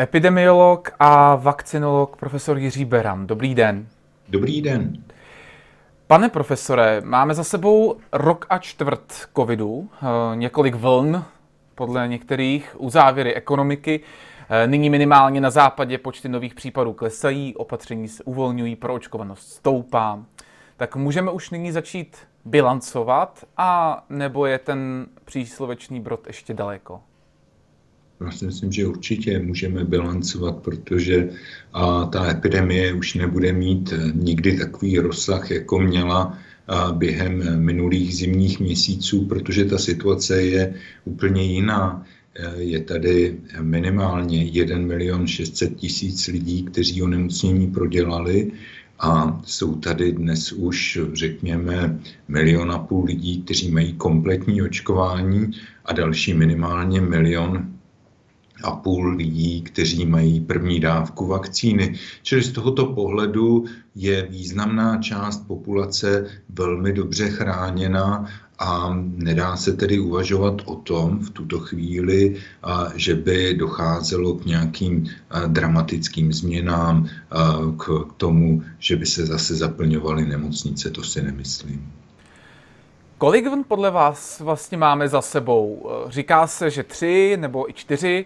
Epidemiolog a vakcinolog profesor Jiří Beran. Dobrý den. Dobrý den. Pane profesore, máme za sebou rok a čtvrt covidu, eh, několik vln, podle některých, uzávěry ekonomiky. Eh, nyní minimálně na západě počty nových případů klesají, opatření se uvolňují, proočkovanost stoupá. Tak můžeme už nyní začít bilancovat, a nebo je ten příslovečný brod ještě daleko? Já si myslím, že určitě můžeme bilancovat, protože a, ta epidemie už nebude mít eh, nikdy takový rozsah, jako měla a, během minulých zimních měsíců, protože ta situace je úplně jiná. Eh, je tady minimálně 1 milion 600 tisíc lidí, kteří onemocnění prodělali a jsou tady dnes už, řekněme, milion a půl lidí, kteří mají kompletní očkování a další minimálně milion a půl lidí, kteří mají první dávku vakcíny. Čili z tohoto pohledu je významná část populace velmi dobře chráněna a nedá se tedy uvažovat o tom v tuto chvíli, že by docházelo k nějakým dramatickým změnám, k tomu, že by se zase zaplňovaly nemocnice, to si nemyslím. Kolik podle vás vlastně máme za sebou? Říká se, že tři nebo i čtyři,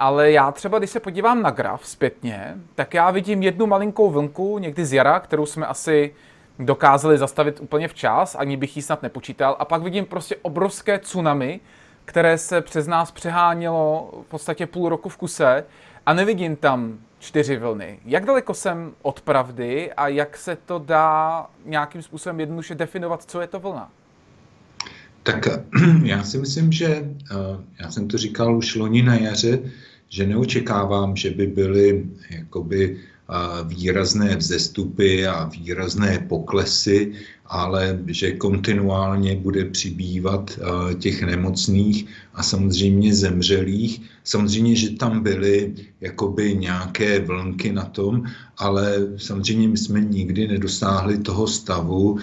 ale já třeba, když se podívám na graf zpětně, tak já vidím jednu malinkou vlnku někdy z jara, kterou jsme asi dokázali zastavit úplně včas, ani bych ji snad nepočítal. A pak vidím prostě obrovské tsunami, které se přes nás přehánělo v podstatě půl roku v kuse a nevidím tam čtyři vlny. Jak daleko jsem od pravdy a jak se to dá nějakým způsobem jednoduše definovat, co je to vlna? Tak já si myslím, že eh, já jsem to říkal už loni na jaře, že neočekávám, že by byly jakoby výrazné vzestupy a výrazné poklesy, ale že kontinuálně bude přibývat těch nemocných a samozřejmě zemřelých. Samozřejmě, že tam byly jakoby nějaké vlnky na tom, ale samozřejmě my jsme nikdy nedosáhli toho stavu,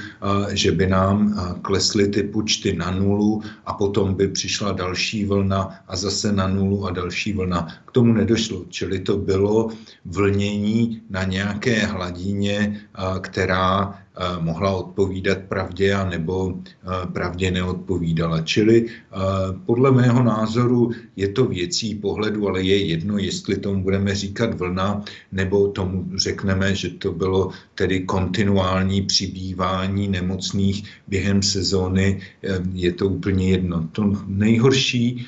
že by nám klesly ty počty na nulu a potom by přišla další vlna a zase na nulu a další vlna. K tomu nedošlo, čili to bylo vlnění na nějaké hladině, která mohla odpovídat pravdě a nebo pravdě neodpovídala. Čili podle mého názoru je to věcí pohledu, ale je jedno, jestli tomu budeme říkat vlna, nebo tomu řekneme, že to bylo tedy kontinuální přibývání nemocných během sezóny, je to úplně jedno. To nejhorší,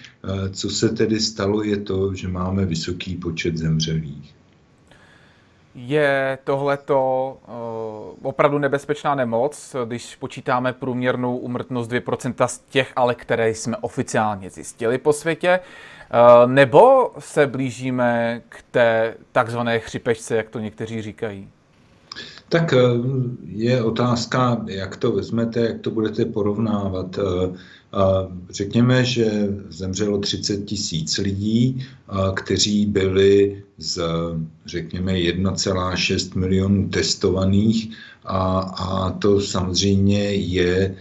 co se tedy stalo, je to, že máme vysoký počet zemřelých. Je tohleto uh, opravdu nebezpečná nemoc, když počítáme průměrnou umrtnost 2% z těch, ale které jsme oficiálně zjistili po světě, uh, nebo se blížíme k té takzvané chřipečce, jak to někteří říkají? Tak je otázka, jak to vezmete, jak to budete porovnávat. Řekněme, že zemřelo 30 tisíc lidí, kteří byli z, řekněme, 1,6 milionů testovaných a, a to samozřejmě je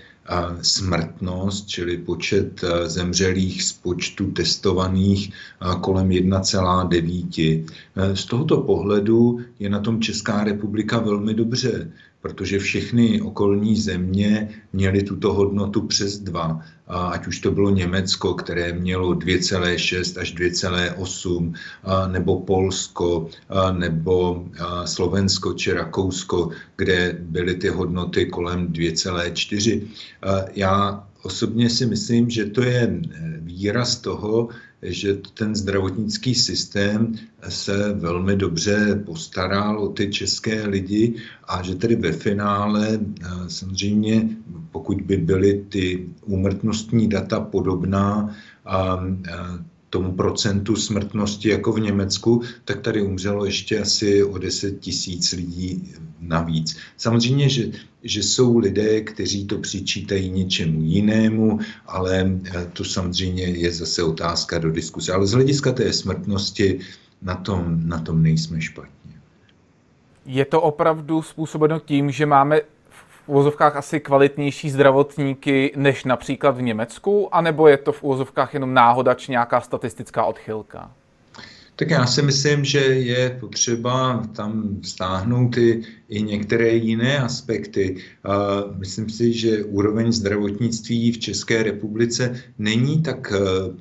smrtnost, čili počet zemřelých z počtu testovaných kolem 1,9. Z tohoto pohledu je na tom Česká republika velmi dobře, protože všechny okolní země měly tuto hodnotu přes 2 ať už to bylo Německo, které mělo 2,6 až 2,8, nebo Polsko, nebo Slovensko či Rakousko, kde byly ty hodnoty kolem 2,4. Já osobně si myslím, že to je výraz toho, že ten zdravotnický systém se velmi dobře postaral o ty české lidi a že tedy ve finále samozřejmě, pokud by byly ty úmrtnostní data podobná, a, tomu procentu smrtnosti jako v Německu, tak tady umřelo ještě asi o 10 tisíc lidí navíc. Samozřejmě, že, že jsou lidé, kteří to přičítají něčemu jinému, ale eh, to samozřejmě je zase otázka do diskuse. Ale z hlediska té smrtnosti na tom, na tom nejsme špatně. Je to opravdu způsobeno tím, že máme v úvozovkách asi kvalitnější zdravotníky než například v Německu, anebo je to v úvozovkách jenom náhoda či nějaká statistická odchylka? Tak já si myslím, že je potřeba tam stáhnout i, i některé jiné aspekty. Myslím si, že úroveň zdravotnictví v České republice není tak e, e,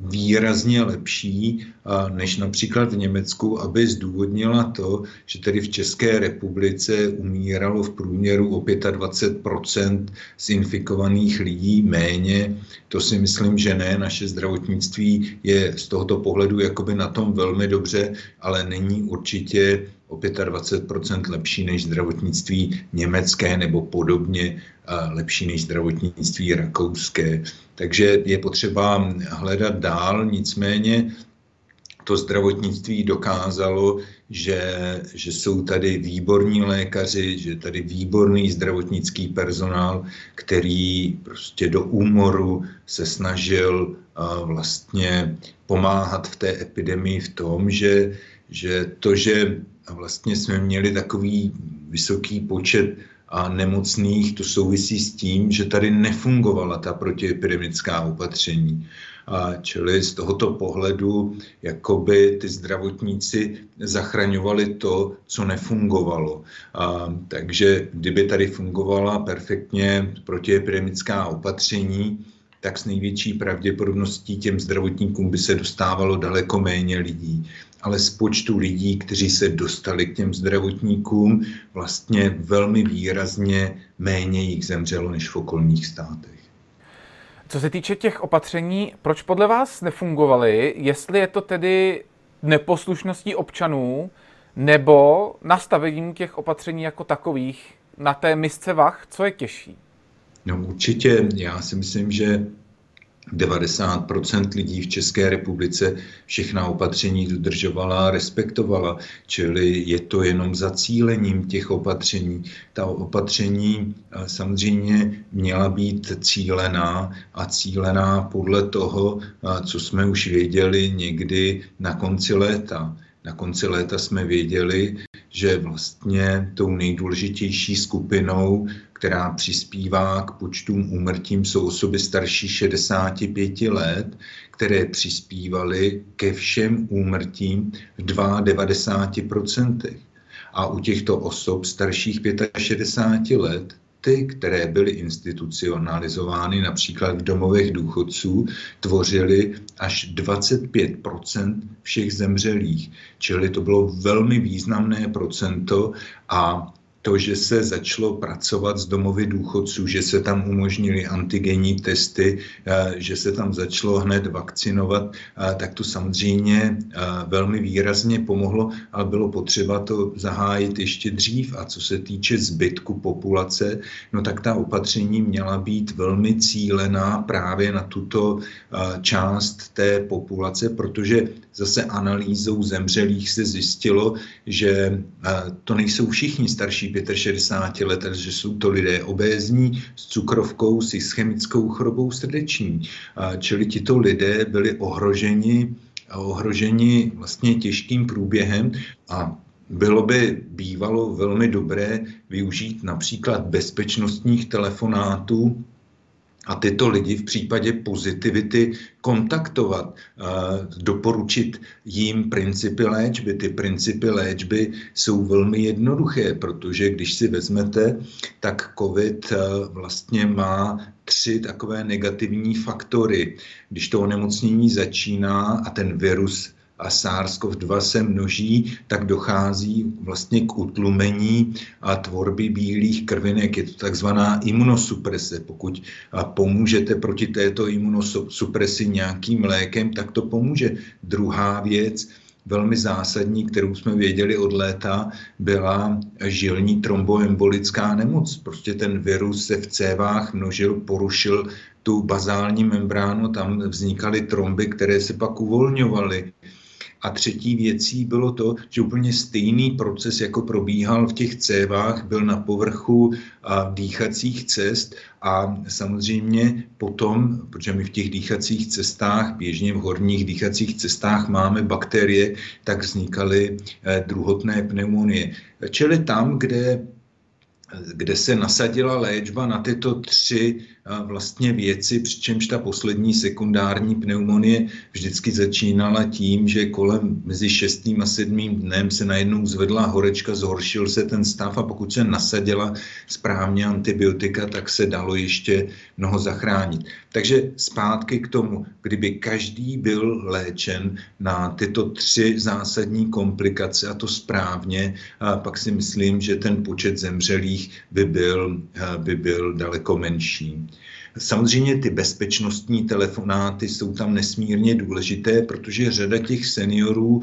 výrazně lepší než například v Německu, aby zdůvodnila to, že tedy v České republice umíralo v průměru o 25 z infikovaných lidí méně. To si myslím, že ne. Naše zdravotnictví je z tohoto pohledu jakoby na tom velmi dobře, ale není určitě o 25% lepší než zdravotnictví německé nebo podobně lepší než zdravotnictví rakouské. Takže je potřeba hledat dál, nicméně to zdravotnictví dokázalo, že, že jsou tady výborní lékaři, že tady výborný zdravotnický personál, který prostě do úmoru se snažil vlastně pomáhat v té epidemii v tom, že, že to, že vlastně jsme měli takový vysoký počet a nemocných, to souvisí s tím, že tady nefungovala ta protiepidemická opatření. A čili z tohoto pohledu jakoby ty zdravotníci zachraňovali to, co nefungovalo. A, takže kdyby tady fungovala perfektně protiepidemická opatření, tak s největší pravděpodobností těm zdravotníkům by se dostávalo daleko méně lidí. Ale z počtu lidí, kteří se dostali k těm zdravotníkům, vlastně velmi výrazně méně jich zemřelo než v okolních státech. Co se týče těch opatření, proč podle vás nefungovaly? Jestli je to tedy neposlušností občanů nebo nastavením těch opatření jako takových na té misce vach, co je těžší? No určitě, já si myslím, že 90% lidí v České republice všechna opatření dodržovala a respektovala, čili je to jenom zacílením těch opatření. Ta opatření samozřejmě měla být cílená a cílená podle toho, co jsme už věděli někdy na konci léta. Na konci léta jsme věděli, že vlastně tou nejdůležitější skupinou která přispívá k počtům úmrtím, jsou osoby starší 65 let, které přispívaly ke všem úmrtím v 92%. A u těchto osob starších 65 let ty, které byly institucionalizovány například v domovech důchodců, tvořily až 25% všech zemřelých. Čili to bylo velmi významné procento a to, že se začalo pracovat s domovy důchodců, že se tam umožnili antigenní testy, eh, že se tam začalo hned vakcinovat, eh, tak to samozřejmě eh, velmi výrazně pomohlo, ale bylo potřeba to zahájit ještě dřív. A co se týče zbytku populace, no tak ta opatření měla být velmi cílená právě na tuto část té populace, protože zase analýzou zemřelých se zjistilo, že to nejsou všichni starší 65 let, že jsou to lidé obézní s cukrovkou, s ischemickou chorobou srdeční. Čili tito lidé byli ohroženi, ohroženi vlastně těžkým průběhem a bylo by bývalo velmi dobré využít například bezpečnostních telefonátů a tyto lidi v případě pozitivity kontaktovat, doporučit jim principy léčby. Ty principy léčby jsou velmi jednoduché, protože když si vezmete, tak COVID vlastně má tři takové negativní faktory. Když to onemocnění začíná a ten virus a SARS-CoV-2 se množí, tak dochází vlastně k utlumení a tvorby bílých krvinek. Je to takzvaná imunosuprese. Pokud pomůžete proti této imunosupresi nějakým lékem, tak to pomůže. Druhá věc, velmi zásadní, kterou jsme věděli od léta, byla žilní tromboembolická nemoc. Prostě ten virus se v cévách množil, porušil tu bazální membránu, tam vznikaly tromby, které se pak uvolňovaly. A třetí věcí bylo to, že úplně stejný proces, jako probíhal v těch cévách, byl na povrchu a dýchacích cest a samozřejmě potom, protože my v těch dýchacích cestách, běžně v horních dýchacích cestách máme bakterie, tak vznikaly eh, druhotné pneumonie. Čili tam, kde kde se nasadila léčba na tyto tři vlastně věci, přičemž ta poslední sekundární pneumonie vždycky začínala tím, že kolem mezi šestým a sedmým dnem se najednou zvedla horečka, zhoršil se ten stav a pokud se nasadila správně antibiotika, tak se dalo ještě mnoho zachránit. Takže zpátky k tomu, kdyby každý byl léčen na tyto tři zásadní komplikace a to správně, a pak si myslím, že ten počet zemřelých by byl, by byl daleko menší. Samozřejmě ty bezpečnostní telefonáty jsou tam nesmírně důležité, protože řada těch seniorů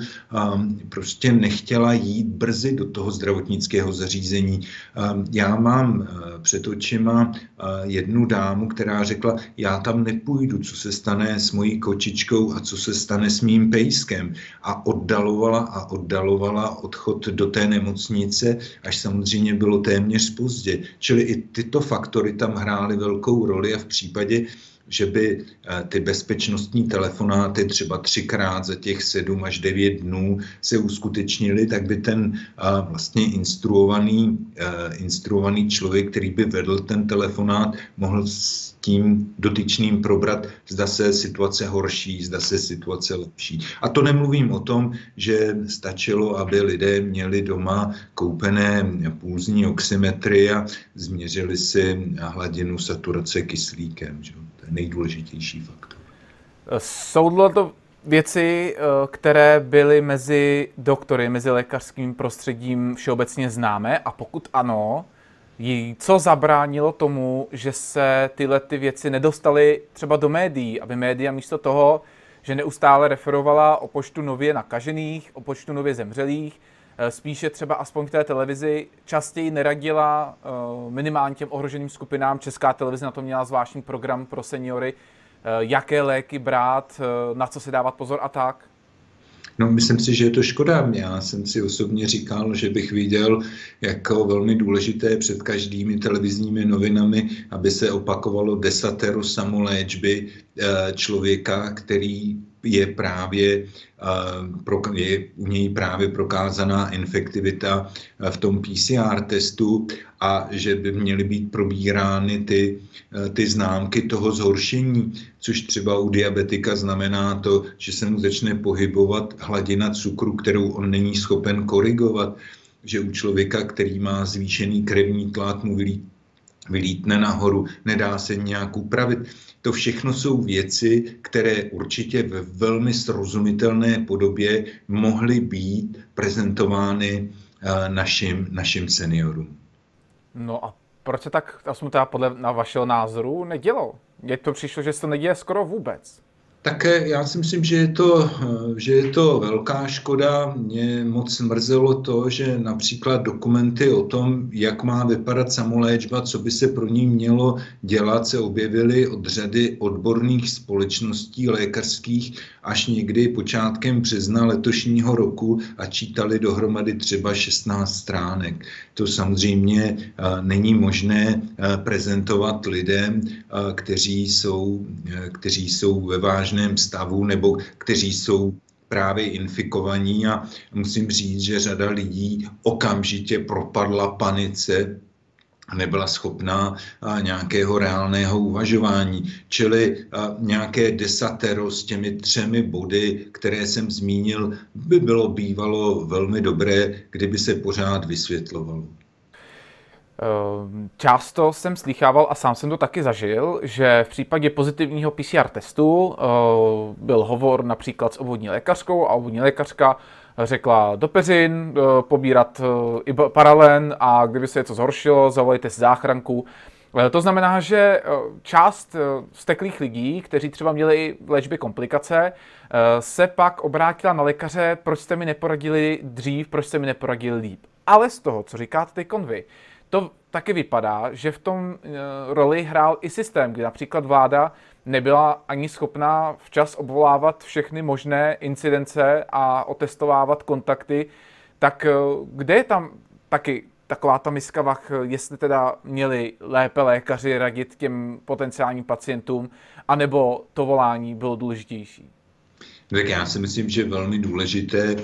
um, prostě nechtěla jít brzy do toho zdravotnického zařízení. Um, já mám uh, před očima uh, jednu dámu, která řekla, já tam nepůjdu, co se stane s mojí kočičkou a co se stane s mým pejskem. A oddalovala a oddalovala odchod do té nemocnice, až samozřejmě bylo téměř pozdě. Čili i tyto faktory tam hrály velkou roli v případě, že by eh, ty bezpečnostní telefonáty třeba třikrát za těch sedm až devět dnů se uskutečnily, tak by ten eh, vlastně instruovaný, eh, instruovaný člověk, který by vedl ten telefonát, mohl s tím dotyčným probrat, zda se situace horší, zda se situace lepší. A to nemluvím o tom, že stačilo, aby lidé měli doma koupené pulzní oximetry a změřili si hladinu saturace kyslíkem. Že? Nejdůležitější faktor. Jsou to věci, eh, které byly mezi doktory, mezi lékařským prostředím všeobecně známé a pokud ano, co zabránilo tomu, že se tyhle ty věci nedostaly třeba do médií, aby média místo toho, že neustále referovala o počtu nově nakažených, o počtu nově zemřelých, spíše třeba aspoň v té televizi častěji neradila eh, minimálně těm ohroženým skupinám. Česká televize na to měla zvláštní program pro seniory, eh, jaké léky brát, na co si dávat pozor a tak. No, myslím si, že je to škoda. Já jsem si osobně říkal, že bych viděl jako velmi důležité před každými televizními novinami, aby se opakovalo desatero samoléčby eh, člověka, který je právě eh, je u něj právě prokázaná infektivita eh, v tom PCR testu a že by měly být probírány ty, eh, ty známky toho zhoršení, což třeba u diabetika znamená to, že se mu začne pohybovat hladina cukru, kterou on není schopen korigovat, že u člověka, který má zvýšený krevní tlak, mu vylítne nahoru, nedá se nějak upravit. To všechno jsou věci, které určitě ve velmi srozumitelné podobě mohly být prezentovány eh, našim, našim seniorům. No a proč se tak, aspoň teda podle na vašeho názoru, nedělo? Mně to přišlo, že se to neděje skoro vůbec. Tak já si myslím, že je, to, že je to velká škoda. Mě moc mrzelo to, že například dokumenty o tom, jak má vypadat samoléčba, co by se pro ní mělo dělat, se objevily od řady odborných společností lékařských až někdy počátkem března letošního roku a čítali dohromady třeba 16 stránek. To samozřejmě není možné prezentovat lidem, kteří jsou, kteří jsou ve vážném stavu nebo kteří jsou právě infikovaní a musím říct, že řada lidí okamžitě propadla panice, nebyla schopná nějakého reálného uvažování. Čili nějaké desatero s těmi třemi body, které jsem zmínil, by bylo bývalo velmi dobré, kdyby se pořád vysvětlovalo. Ehm, často jsem slychával a sám jsem to taky zažil, že v případě pozitivního PCR testu ehm, byl hovor například s obvodní lékařkou a obvodní lékařka řekla do peřin, ehm, pobírat i paralen a kdyby se něco zhoršilo, zavolejte si záchranku. To znamená, že část steklých lidí, kteří třeba měli v léčbě komplikace, se pak obrátila na lékaře, proč jste mi neporadili dřív, proč jste mi neporadili líp. Ale z toho, co říkáte ty konvy, to taky vypadá, že v tom eh, roli hrál i systém, kdy například vláda nebyla ani schopná včas obvolávat všechny možné incidence a otestovávat kontakty, tak eh, kde je tam taky taková ta miska vach, jestli teda měli lépe lékaři radit těm potenciálním pacientům, anebo to volání bylo důležitější? Tak já si myslím, že velmi důležité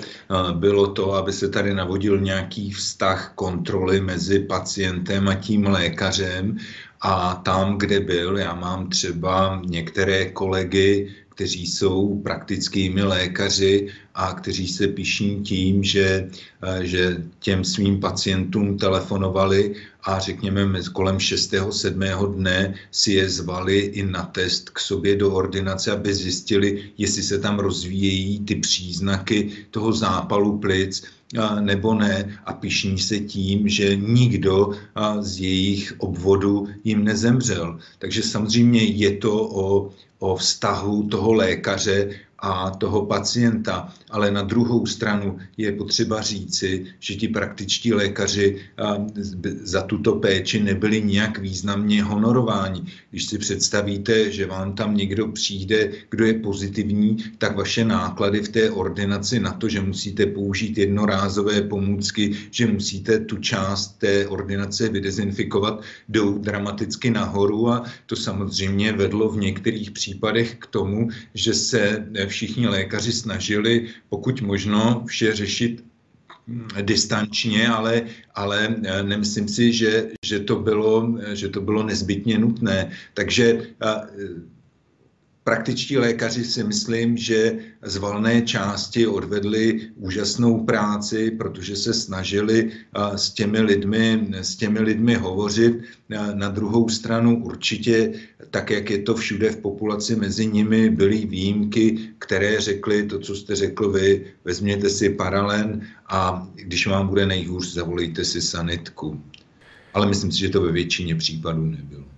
bylo to, aby se tady navodil nějaký vztah kontroly mezi pacientem a tím lékařem a tam, kde byl, já mám třeba některé kolegy, kteří jsou praktickými lékaři a kteří se piší tím, že, eh, že těm svým pacientům telefonovali a řekněme kolem 6. 7. dne si je zvali i na test k sobě do ordinace, aby zjistili, jestli se tam rozvíjejí ty příznaky toho zápalu plic nebo ne a pišní se tím, že nikdo z jejich obvodu jim nezemřel. Takže samozřejmě je to o, o vztahu toho lékaře a toho pacienta. Ale na druhou stranu je potřeba říci, že ti praktičtí lékaři za tuto péči nebyli nijak významně honorováni. Když si představíte, že vám tam někdo přijde, kdo je pozitivní, tak vaše náklady v té ordinaci na to, že musíte použít jednorázové pomůcky, že musíte tu část té ordinace vydezinfikovat, jdou dramaticky nahoru a to samozřejmě vedlo v některých případech k tomu, že se všichni lékaři snažili pokud možno vše řešit hm, distančně, ale, ale eh, nemyslím si, že, že, to bylo, že to bylo nezbytně nutné. Takže eh, Praktičtí lékaři si myslím, že z valné části odvedli úžasnou práci, protože se snažili s těmi lidmi, s těmi lidmi hovořit. Na druhou stranu určitě, tak jak je to všude v populaci, mezi nimi byly výjimky, které řekly to, co jste řekl vy, vezměte si paralen a když vám bude nejhůř, zavolejte si sanitku. Ale myslím si, že to ve většině případů nebylo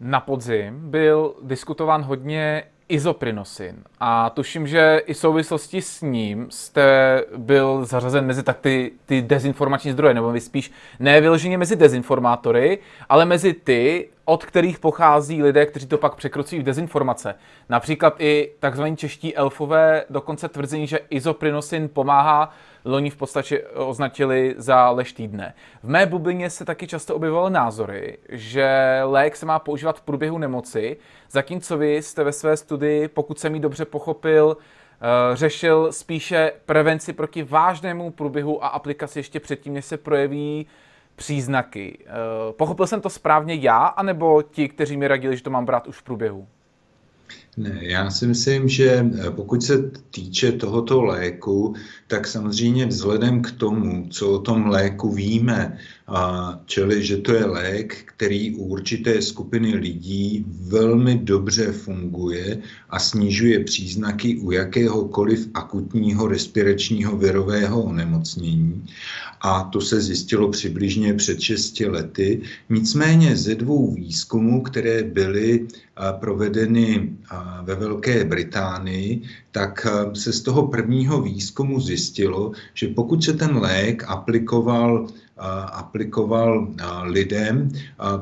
na podzim byl diskutován hodně izoprinosin a tuším, že i v souvislosti s ním jste byl zařazen mezi tak ty, ty dezinformační zdroje, nebo vy spíš ne vyloženě mezi dezinformátory, ale mezi ty, od kterých pochází lidé, kteří to pak překročí v dezinformace. Například i takzvaní čeští elfové dokonce tvrzení, že izoprinosin pomáhá loni v podstatě označili za lež týdne. V mé bublině se taky často objevovaly názory, že lék se má používat v průběhu nemoci, zatímco vy jste ve své studii, pokud jsem ji dobře pochopil, eh, řešil spíše prevenci proti vážnému průběhu a aplikaci ještě předtím, než se projeví příznaky. Eh, pochopil jsem to správně já, anebo ti, kteří mi radili, že to mám brát už v průběhu? Ne, já si myslím, že eh, pokud se týče tohoto léku, tak samozřejmě vzhledem k tomu, co o tom léku víme, a čili že to je lék, který u určité skupiny lidí velmi dobře funguje a snižuje příznaky u jakéhokoliv akutního respiračního virového onemocnění. A to se zjistilo přibližně před 6 lety. Nicméně ze dvou výzkumů, které byly provedeny ve Velké Británii, tak se z toho prvního výzkumu zjistilo, že pokud se ten lék aplikoval aplikoval lidem,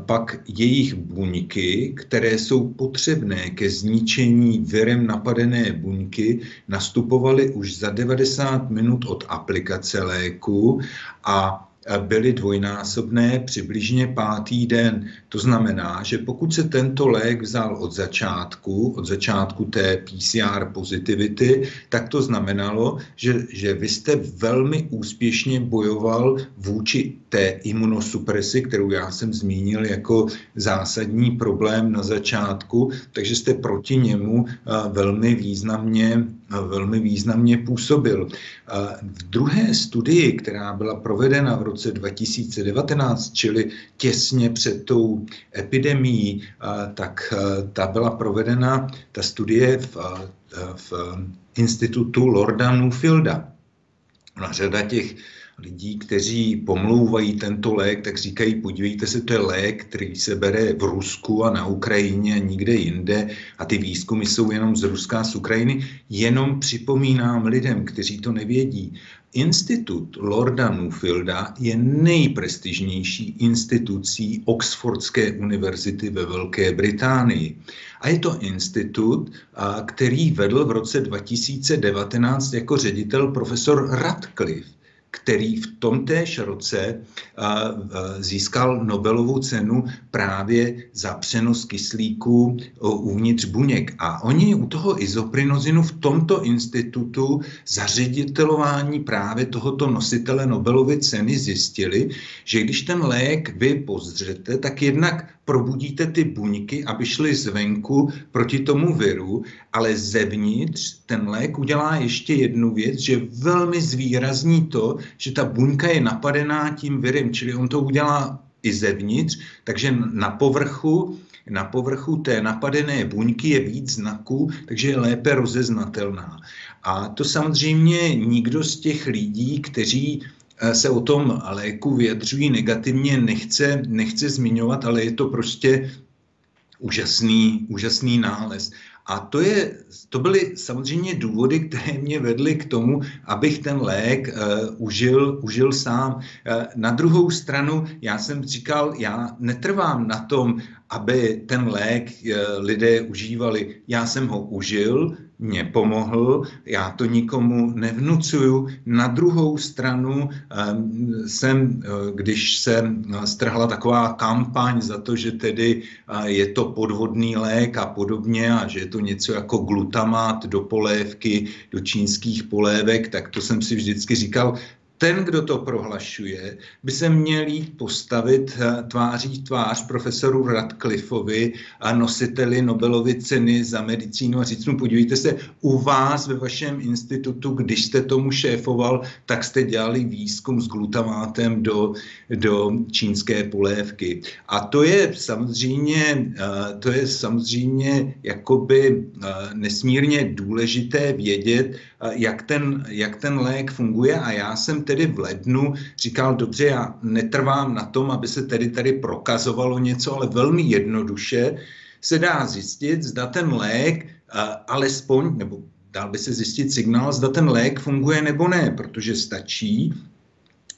pak jejich buňky, které jsou potřebné ke zničení virem napadené buňky, nastupovaly už za 90 minut od aplikace léku a byly dvojnásobné přibližně pátý den. To znamená, že pokud se tento lék vzal od začátku, od začátku té PCR pozitivity, tak to znamenalo, že, že vy jste velmi úspěšně bojoval vůči té imunosupresi, kterou já jsem zmínil jako zásadní problém na začátku, takže jste proti němu velmi významně, velmi významně působil. V druhé studii, která byla provedena v roce 2019, čili těsně před tou epidemií, tak ta byla provedena, ta studie v, v institutu Lorda Newfielda. Na řada těch lidí, kteří pomlouvají tento lék, tak říkají, podívejte se, to je lék, který se bere v Rusku a na Ukrajině a nikde jinde a ty výzkumy jsou jenom z Ruska a z Ukrajiny. Jenom připomínám lidem, kteří to nevědí, Institut Lorda Newfielda je nejprestižnější institucí Oxfordské univerzity ve Velké Británii. A je to institut, který vedl v roce 2019 jako ředitel profesor Radcliffe který v tom též roce získal Nobelovu cenu právě za přenos kyslíku uvnitř buněk. A oni u toho izoprinozinu v tomto institutu za ředitelování právě tohoto nositele Nobelovy ceny zjistili, že když ten lék vy pozdřete, tak jednak probudíte ty buňky, aby šly zvenku proti tomu viru, ale zevnitř ten lék udělá ještě jednu věc, že velmi zvýrazní to, že ta buňka je napadená tím virem, čili on to udělá i zevnitř, takže na povrchu na povrchu té napadené buňky je víc znaků, takže je lépe rozeznatelná. A to samozřejmě nikdo z těch lidí, kteří se o tom léku vyjadřují negativně, nechce, nechce zmiňovat, ale je to prostě úžasný, úžasný nález. A to, je, to byly samozřejmě důvody, které mě vedly k tomu, abych ten lék uh, užil, užil sám. Uh, na druhou stranu, já jsem říkal, já netrvám na tom, aby ten lék uh, lidé užívali. Já jsem ho užil, mě pomohl, já to nikomu nevnucuju. Na druhou stranu ehm, jsem, eh, když se eh, strhla taková kampaň za to, že tedy eh, je to podvodný lék a podobně a že je to něco jako glutamát do polévky, do čínských polévek, tak to jsem si vždycky říkal, ten, kdo to prohlašuje, by se měl jít postavit eh, tváří tvář profesoru Radcliffeovi a nositeli Nobelovy ceny za medicínu a říct mu, podívejte se, u vás ve vašem institutu, když jste tomu šéfoval, tak jste dělali výzkum s glutamátem do, do čínské polévky. A to je samozřejmě, eh, to je samozřejmě jakoby eh, nesmírně důležité vědět, jak ten, jak ten lék funguje a já jsem tedy v lednu říkal, dobře, já netrvám na tom, aby se tedy tady prokazovalo něco, ale velmi jednoduše se dá zjistit, zda ten lék alespoň, nebo dal by se zjistit signál, zda ten lék funguje nebo ne, protože stačí,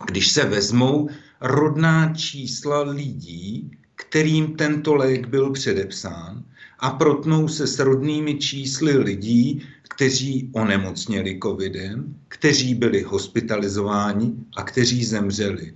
když se vezmou rodná čísla lidí, kterým tento lék byl předepsán a protnou se s rodnými čísly lidí, kteří onemocněli covidem, kteří byli hospitalizováni a kteří zemřeli.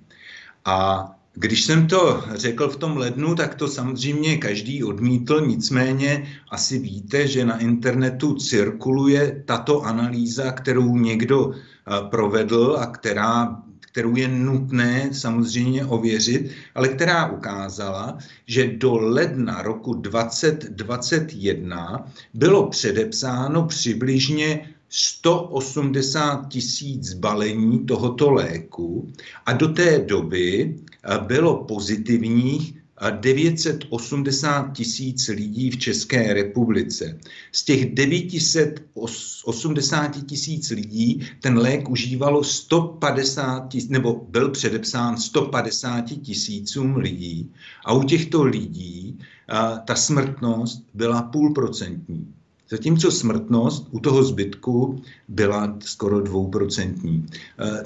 A když jsem to řekl v tom lednu, tak to samozřejmě každý odmítl, nicméně asi víte, že na internetu cirkuluje tato analýza, kterou někdo eh, provedl a která kterou je nutné samozřejmě ověřit, ale která ukázala, že do ledna roku 2021 bylo předepsáno přibližně 180 tisíc balení tohoto léku a do té doby bylo pozitivních 980 tisíc lidí v České republice. Z těch 980 tisíc lidí ten lék užívalo 150 tisíc, nebo byl předepsán 150 tisícům lidí a u těchto lidí a, ta smrtnost byla půlprocentní. Zatímco smrtnost u toho zbytku byla skoro dvouprocentní.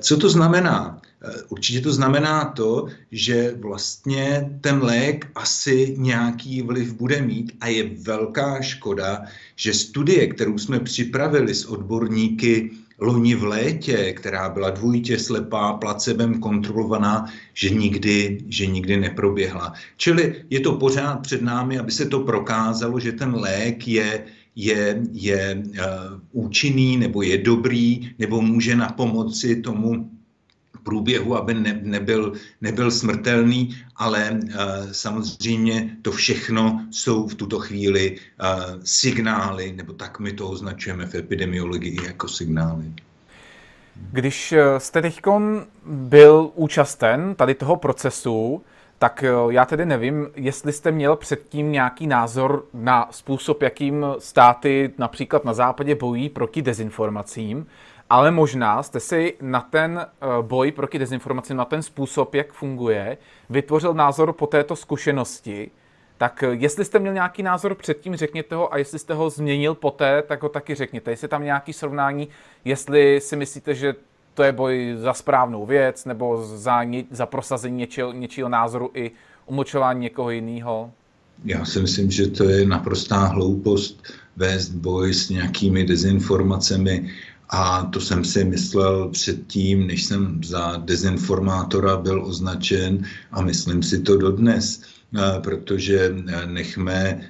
Co to znamená? Eh, určitě to znamená to, že vlastně ten lék asi nějaký vliv bude mít a je velká škoda, že studie, kterou jsme připravili s odborníky loni v létě, která byla dvojitě slepá, placebem kontrolovaná, že nikdy, že nikdy neproběhla. Čili je to pořád před námi, aby se to prokázalo, že ten lék je je, je uh, účinný nebo je dobrý nebo může na pomoci tomu průběhu, aby ne, nebyl, nebyl smrtelný, ale uh, samozřejmě to všechno jsou v tuto chvíli uh, signály, nebo tak my to označujeme v epidemiologii jako signály. Když eh, jste teď byl účasten tady toho procesu, tak já tedy nevím, jestli jste měl předtím nějaký názor na způsob, jakým státy například na západě bojí proti dezinformacím, ale možná jste si na ten eh, boj proti dezinformacím, na ten způsob, jak funguje, vytvořil názor po této zkušenosti. Tak eh, jestli jste měl nějaký názor předtím, řekněte ho, a jestli jste ho změnil poté, tak ho taky řekněte. Jestli tam nějaký srovnání, jestli si myslíte, že to je boj za správnou věc, nebo za, ně, za prosazení něčího, něčího názoru i umlčování někoho jiného? Já si myslím, že to je naprostá hloupost vést boj s nějakými dezinformacemi A to jsem si myslel předtím, než jsem za dezinformátora byl označen a myslím si to dodnes protože nechme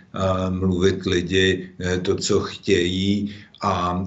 mluvit lidi to, co chtějí a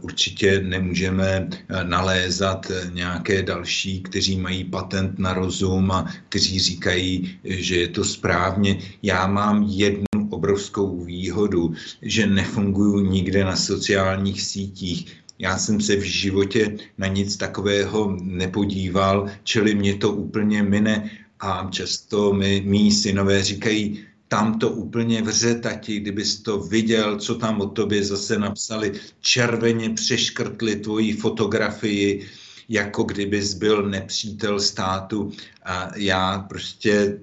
určitě nemůžeme nalézat nějaké další, kteří mají patent na rozum a kteří říkají, že je to správně. Já mám jednu obrovskou výhodu, že nefunguju nikde na sociálních sítích. Já jsem se v životě na nic takového nepodíval, čili mě to úplně mine a často mi mý synové říkají, tam to úplně vře, tati, kdybys to viděl, co tam o tobě zase napsali, červeně přeškrtli tvoji fotografii, jako kdybys byl nepřítel státu a já prostě e,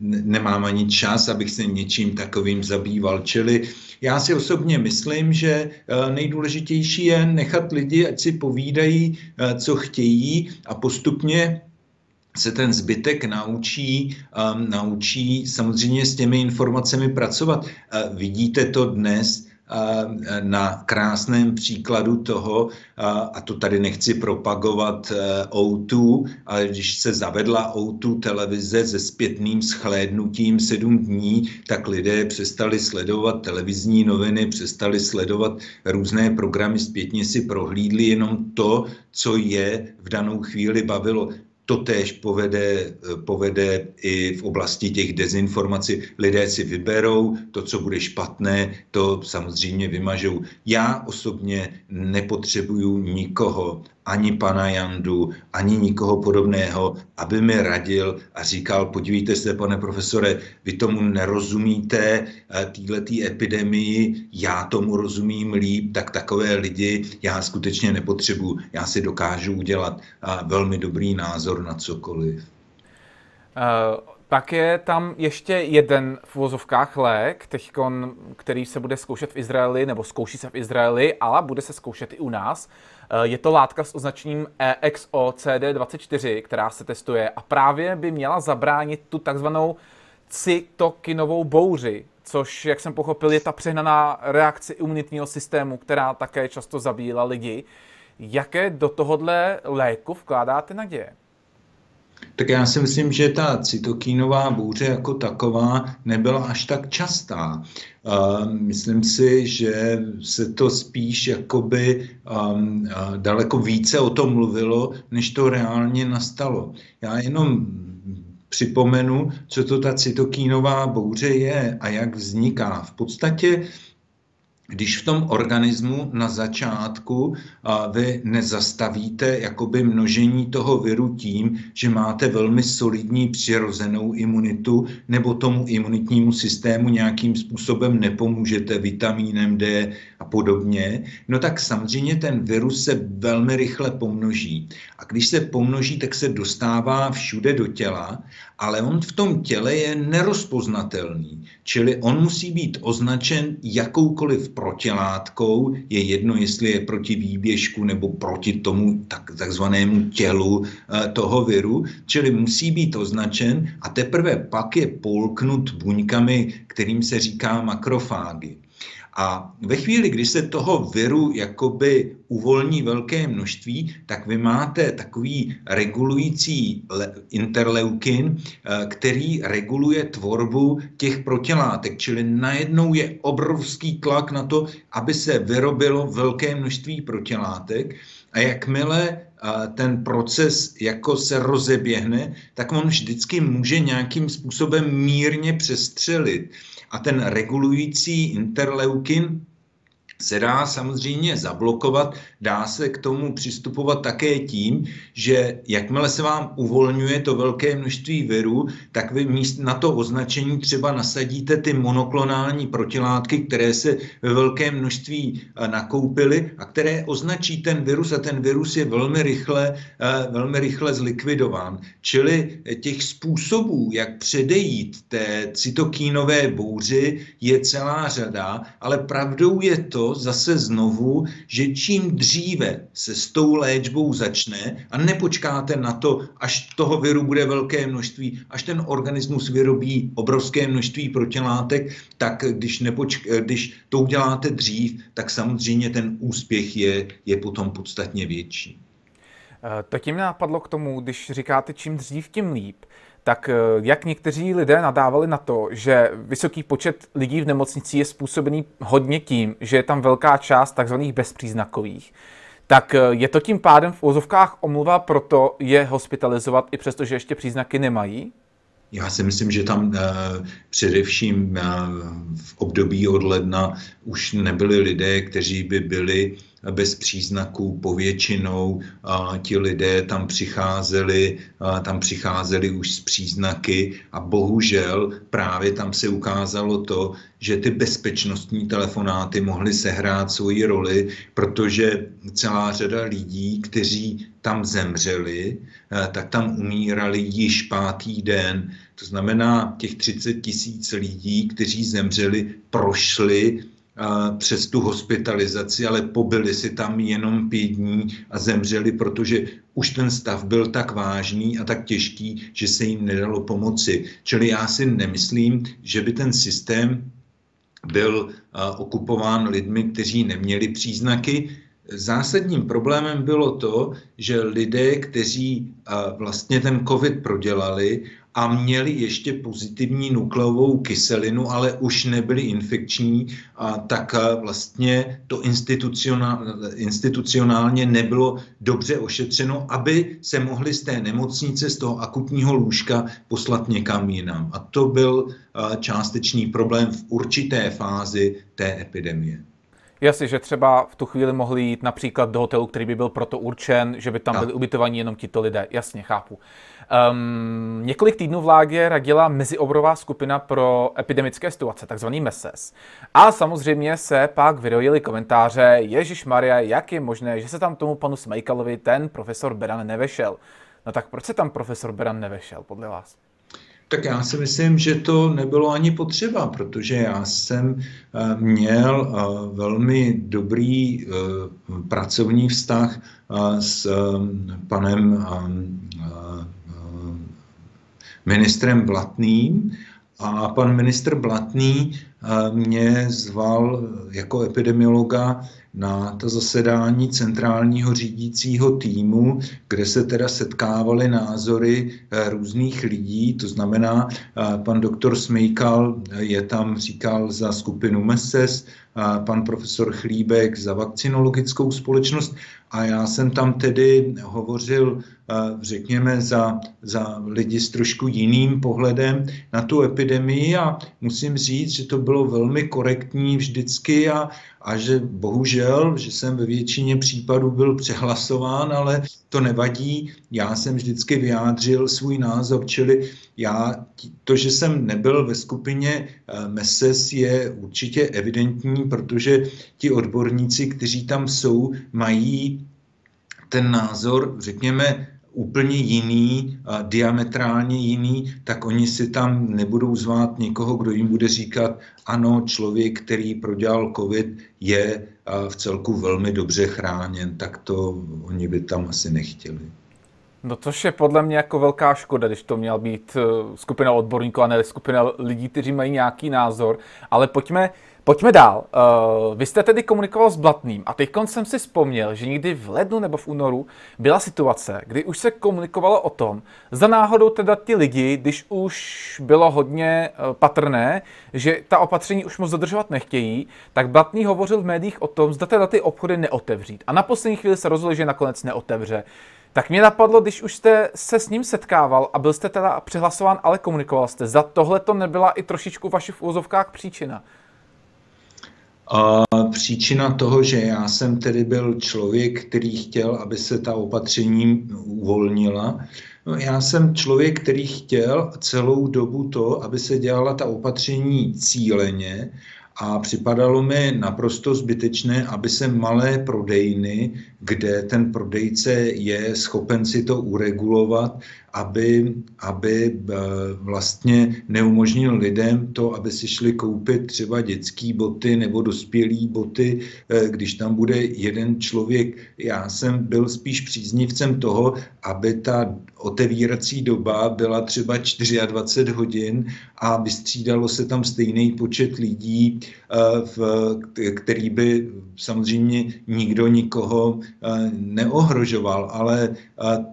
nemám ani čas, abych se něčím takovým zabýval. Čili já si osobně myslím, že e, nejdůležitější je nechat lidi, ať si povídají, e, co chtějí a postupně se ten zbytek naučí, um, naučí samozřejmě s těmi informacemi pracovat. Uh, vidíte to dnes na krásném příkladu toho, a to tady nechci propagovat uh, O2, ale když se zavedla O2 televize se zpětným schlédnutím sedm dní, tak lidé přestali sledovat televizní noviny, přestali sledovat různé programy, zpětně si prohlídli jenom to, co je v danou chvíli bavilo to též povede, povede i v oblasti těch dezinformací. Lidé si vyberou, to, co bude špatné, to samozřejmě vymažou. Já osobně nepotřebuju nikoho, ani pana Jandu, ani nikoho podobného, aby mi radil a říkal, podívejte se, pane profesore, vy tomu nerozumíte, eh, týhletý epidemii, já tomu rozumím líp, tak takové lidi já skutečně nepotřebuju. Já si dokážu udělat eh, velmi dobrý názor na cokoliv. Uh... Pak je tam ještě jeden v uvozovkách lék, teďkon, který se bude zkoušet v Izraeli, nebo zkouší se v Izraeli, ale bude se zkoušet i u nás. Eh, je to látka s označením EXO-CD24, která se testuje a právě by měla zabránit tu takzvanou cytokinovou bouři, což, jak jsem pochopil, je ta přehnaná reakce imunitního systému, která také často zabíjela lidi. Jaké do tohohle léku vkládáte naděje? Tak já si myslím, že ta cytokínová bouře jako taková nebyla až tak častá. Myslím si, že se to spíš jakoby um, daleko více o tom mluvilo, než to reálně nastalo. Já jenom připomenu, co to ta cytokínová bouře je a jak vzniká. V podstatě když v tom organismu na začátku a vy nezastavíte jakoby množení toho viru tím, že máte velmi solidní přirozenou imunitu nebo tomu imunitnímu systému nějakým způsobem nepomůžete vitamínem D a podobně, no tak samozřejmě ten virus se velmi rychle pomnoží. A když se pomnoží, tak se dostává všude do těla, ale on v tom těle je nerozpoznatelný. Čili on musí být označen jakoukoliv protilátkou, je jedno, jestli je proti výběžku nebo proti tomu tak, takzvanému tělu e, toho viru, čili musí být označen a teprve pak je polknut buňkami, kterým se říká makrofágy. A ve chvíli, kdy se toho viru jakoby uvolní velké množství, tak vy máte takový regulující interleukin, eh, který reguluje tvorbu těch protilátek. Čili najednou je obrovský tlak na to, aby se vyrobilo velké množství protilátek. A jakmile eh, ten proces jako se rozeběhne, tak on vždycky může nějakým způsobem mírně přestřelit a ten regulující interleukin se dá samozřejmě zablokovat, dá se k tomu přistupovat také tím, že jakmile se vám uvolňuje to velké množství virů, tak vy míst na to označení třeba nasadíte ty monoklonální protilátky, které se ve velkém množství eh, nakoupily a které označí ten virus a ten virus je velmi rychle, eh, velmi rychle zlikvidován. Čili těch způsobů, jak předejít té cytokínové bouři, je celá řada, ale pravdou je to, zase znovu, že čím dříve se s tou léčbou začne a nepočkáte na to, až toho viru bude velké množství, až ten organismus vyrobí obrovské množství protilátek, tak když, nepočk- když to uděláte dřív, tak samozřejmě ten úspěch je, je potom podstatně větší. Eh, to tím napadlo k tomu, když říkáte čím dřív, tím líp tak eh, jak někteří lidé nadávali na to, že vysoký počet lidí v nemocnici je způsobený hodně tím, že je tam velká část takzvaných bezpříznakových, tak eh, je to tím pádem v úzovkách omluva proto je hospitalizovat i přesto, že ještě příznaky nemají? Já si myslím, že tam uh, především v období od ledna už nebyli lidé, kteří by byli bez příznaků povětšinou. A ti lidé tam přicházeli, tam přicházeli už s příznaky a bohužel právě tam se ukázalo to, že ty bezpečnostní telefonáty mohly sehrát svoji roli, protože celá řada lidí, kteří tam zemřeli, tak tam umírali již pátý den. To znamená, těch 30 tisíc lidí, kteří zemřeli, prošli přes tu hospitalizaci, ale pobyli si tam jenom pět dní a zemřeli, protože už ten stav byl tak vážný a tak těžký, že se jim nedalo pomoci. Čili já si nemyslím, že by ten systém byl okupován lidmi, kteří neměli příznaky. Zásadním problémem bylo to, že lidé, kteří vlastně ten COVID prodělali a měli ještě pozitivní nukleovou kyselinu, ale už nebyli infekční, a tak vlastně to institucionálně nebylo dobře ošetřeno, aby se mohli z té nemocnice, z toho akutního lůžka poslat někam jinam. A to byl částečný problém v určité fázi té epidemie. Jasně, že třeba v tu chvíli mohli jít například do hotelu, který by byl proto určen, že by tam byli ubytovaní jenom tito lidé. Jasně, chápu. Um, několik týdnů vládě radila mezioborová skupina pro epidemické situace, takzvaný MESES. A samozřejmě se pak vyrojily komentáře, Ježíš Maria, jak je možné, že se tam tomu panu Smejkalovi ten profesor Beran nevešel. No tak proč se tam profesor Beran nevešel, podle vás? Tak já si myslím, že to nebylo ani potřeba, protože já jsem eh, měl eh, velmi dobrý eh, pracovní vztah s panem ministrem Blatným. A pan ministr Blatný mě zval jako epidemiologa na to zasedání centrálního řídícího týmu, kde se teda setkávaly názory eh, různých lidí, to znamená, eh, pan doktor Smejkal je tam, říkal, za skupinu MESES, pan profesor Chlíbek za vakcinologickou společnost. A já jsem tam tedy hovořil, řekněme, za, za lidi s trošku jiným pohledem na tu epidemii a musím říct, že to bylo velmi korektní vždycky a, a že bohužel, že jsem ve většině případů byl přehlasován, ale to nevadí. Já jsem vždycky vyjádřil svůj názor, čili já, to, že jsem nebyl ve skupině eh, MESES je určitě evidentní, protože ti odborníci, kteří tam jsou, mají ten názor, řekněme, úplně jiný, diametrálně jiný, tak oni si tam nebudou zvát někoho, kdo jim bude říkat, ano, člověk, který prodělal covid, je v celku velmi dobře chráněn, tak to oni by tam asi nechtěli. No což je podle mě jako velká škoda, když to měla být eh, skupina odborníků a ne skupina lidí, kteří mají nějaký názor. Ale pojďme, Pojďme dál. Uh, vy jste tedy komunikoval s Blatným a teď jsem si vzpomněl, že někdy v lednu nebo v únoru byla situace, kdy už se komunikovalo o tom, za náhodou teda ti lidi, když už bylo hodně uh, patrné, že ta opatření už moc zadržovat nechtějí, tak Blatný hovořil v médiích o tom, zda teda ty obchody neotevřít. A na poslední chvíli se rozhodl, že nakonec neotevře. Tak mě napadlo, když už jste se s ním setkával a byl jste teda přihlasován, ale komunikoval jste, za tohle to nebyla i trošičku vaši v úzovkách příčina. A příčina toho, že já jsem tedy byl člověk, který chtěl, aby se ta opatření uvolnila, no já jsem člověk, který chtěl celou dobu to, aby se dělala ta opatření cíleně a připadalo mi naprosto zbytečné, aby se malé prodejny kde ten prodejce je schopen si to uregulovat, aby, aby eh, vlastně neumožnil lidem to, aby si šli koupit třeba dětské boty nebo dospělé boty, eh, když tam bude jeden člověk. Já jsem byl spíš příznivcem toho, aby ta otevírací doba byla třeba 24 hodin a vystřídalo se tam stejný počet lidí, eh, který by samozřejmě nikdo nikoho neohrožoval, ale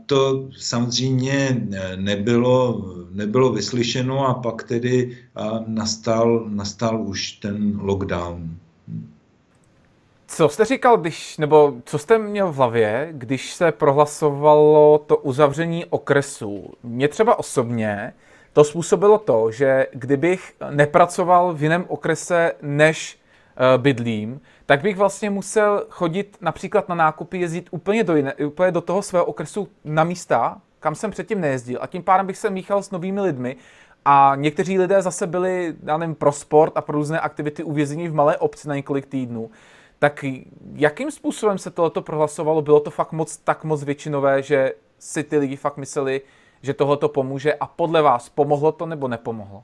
to samozřejmě nebylo, nebylo vyslyšeno a pak tedy nastal, nastal už ten lockdown. Co jste říkal, když, nebo co jste měl v hlavě, když se prohlasovalo to uzavření okresů? Mně třeba osobně to způsobilo to, že kdybych nepracoval v jiném okrese než bydlím, tak bych vlastně musel chodit například na nákupy, jezdit úplně do, jiné, úplně do toho svého okresu na místa, kam jsem předtím nejezdil. A tím pádem bych se míchal s novými lidmi. A někteří lidé zase byli, já nevím, pro sport a pro různé aktivity uvězení v malé obci na několik týdnů. Tak jakým způsobem se tohleto prohlasovalo? Bylo to fakt moc tak moc většinové, že si ty lidi fakt mysleli, že tohleto pomůže a podle vás pomohlo to nebo nepomohlo?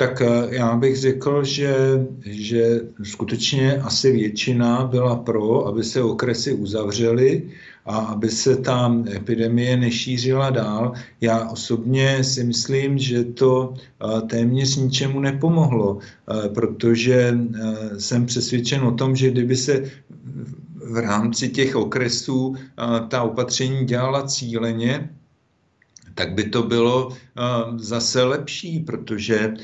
Tak eh, já bych řekl, že, že skutečně asi většina byla pro, aby se okresy uzavřely a aby se ta epidemie nešířila dál. Já osobně si myslím, že to eh, téměř ničemu nepomohlo, eh, protože jsem přesvědčen o tom, že kdyby se v rámci těch okresů ta opatření dělala cíleně, tak by to bylo zase lepší, protože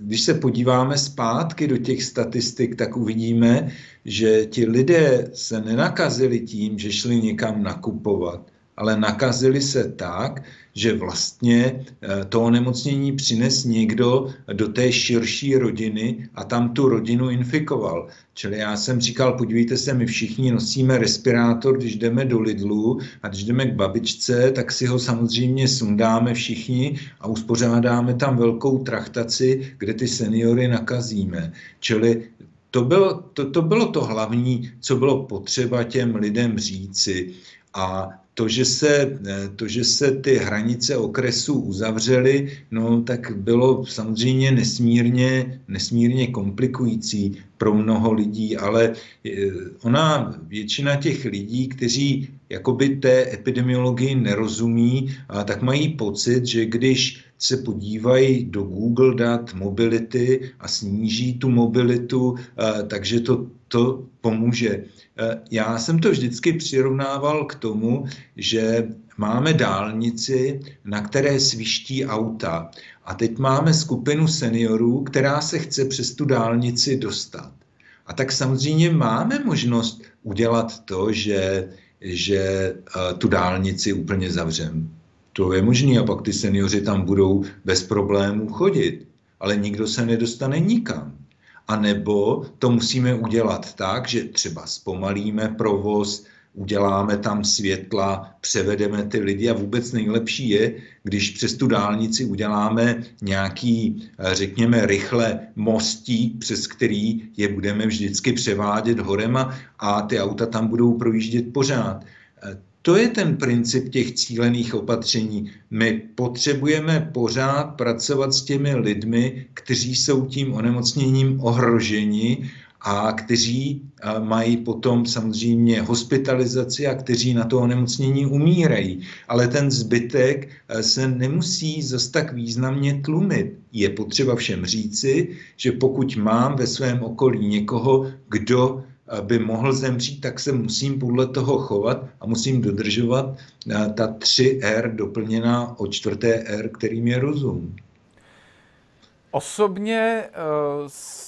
když se podíváme zpátky do těch statistik, tak uvidíme, že ti lidé se nenakazili tím, že šli někam nakupovat, ale nakazili se tak, že vlastně eh, to onemocnění přines někdo do té širší rodiny a tam tu rodinu infikoval. Čili já jsem říkal, podívejte se, my všichni nosíme respirátor, když jdeme do Lidlu a když jdeme k babičce, tak si ho samozřejmě sundáme všichni a uspořádáme tam velkou trachtaci, kde ty seniory nakazíme. Čili to bylo to, to bylo to hlavní, co bylo potřeba těm lidem říci. A to, že se, eh, to, že se ty hranice okresů uzavřely, no tak bylo samozřejmě nesmírně, nesmírně komplikující pro mnoho lidí, ale eh, ona, většina těch lidí, kteří jakoby té epidemiologii nerozumí, tak mají pocit, že když se podívají do Google dat mobility a sníží tu mobilitu, eh, takže to, to pomůže. Eh, já jsem to vždycky přirovnával k tomu, že máme dálnici, na které sviští auta. A teď máme skupinu seniorů, která se chce přes tu dálnici dostat. A tak samozřejmě máme možnost udělat to, že, že eh, tu dálnici úplně zavřeme. To je možné a pak ty seniori tam budou bez problémů chodit. Ale nikdo se nedostane nikam. A nebo to musíme udělat tak, že třeba zpomalíme provoz, uděláme tam světla, převedeme ty lidi a vůbec nejlepší je, když přes tu dálnici uděláme nějaký, řekněme, rychle mostík, přes který je budeme vždycky převádět horema a ty auta tam budou projíždět pořád. To je ten princip těch cílených opatření. My potřebujeme pořád pracovat s těmi lidmi, kteří jsou tím onemocněním ohroženi a kteří mají potom samozřejmě hospitalizaci a kteří na to onemocnění umírají. Ale ten zbytek se nemusí zas tak významně tlumit. Je potřeba všem říci, že pokud mám ve svém okolí někoho, kdo by mohl zemřít, tak se musím podle toho chovat a musím dodržovat eh, ta 3R doplněná o čtvrté R, kterým je rozum. Osobně eh,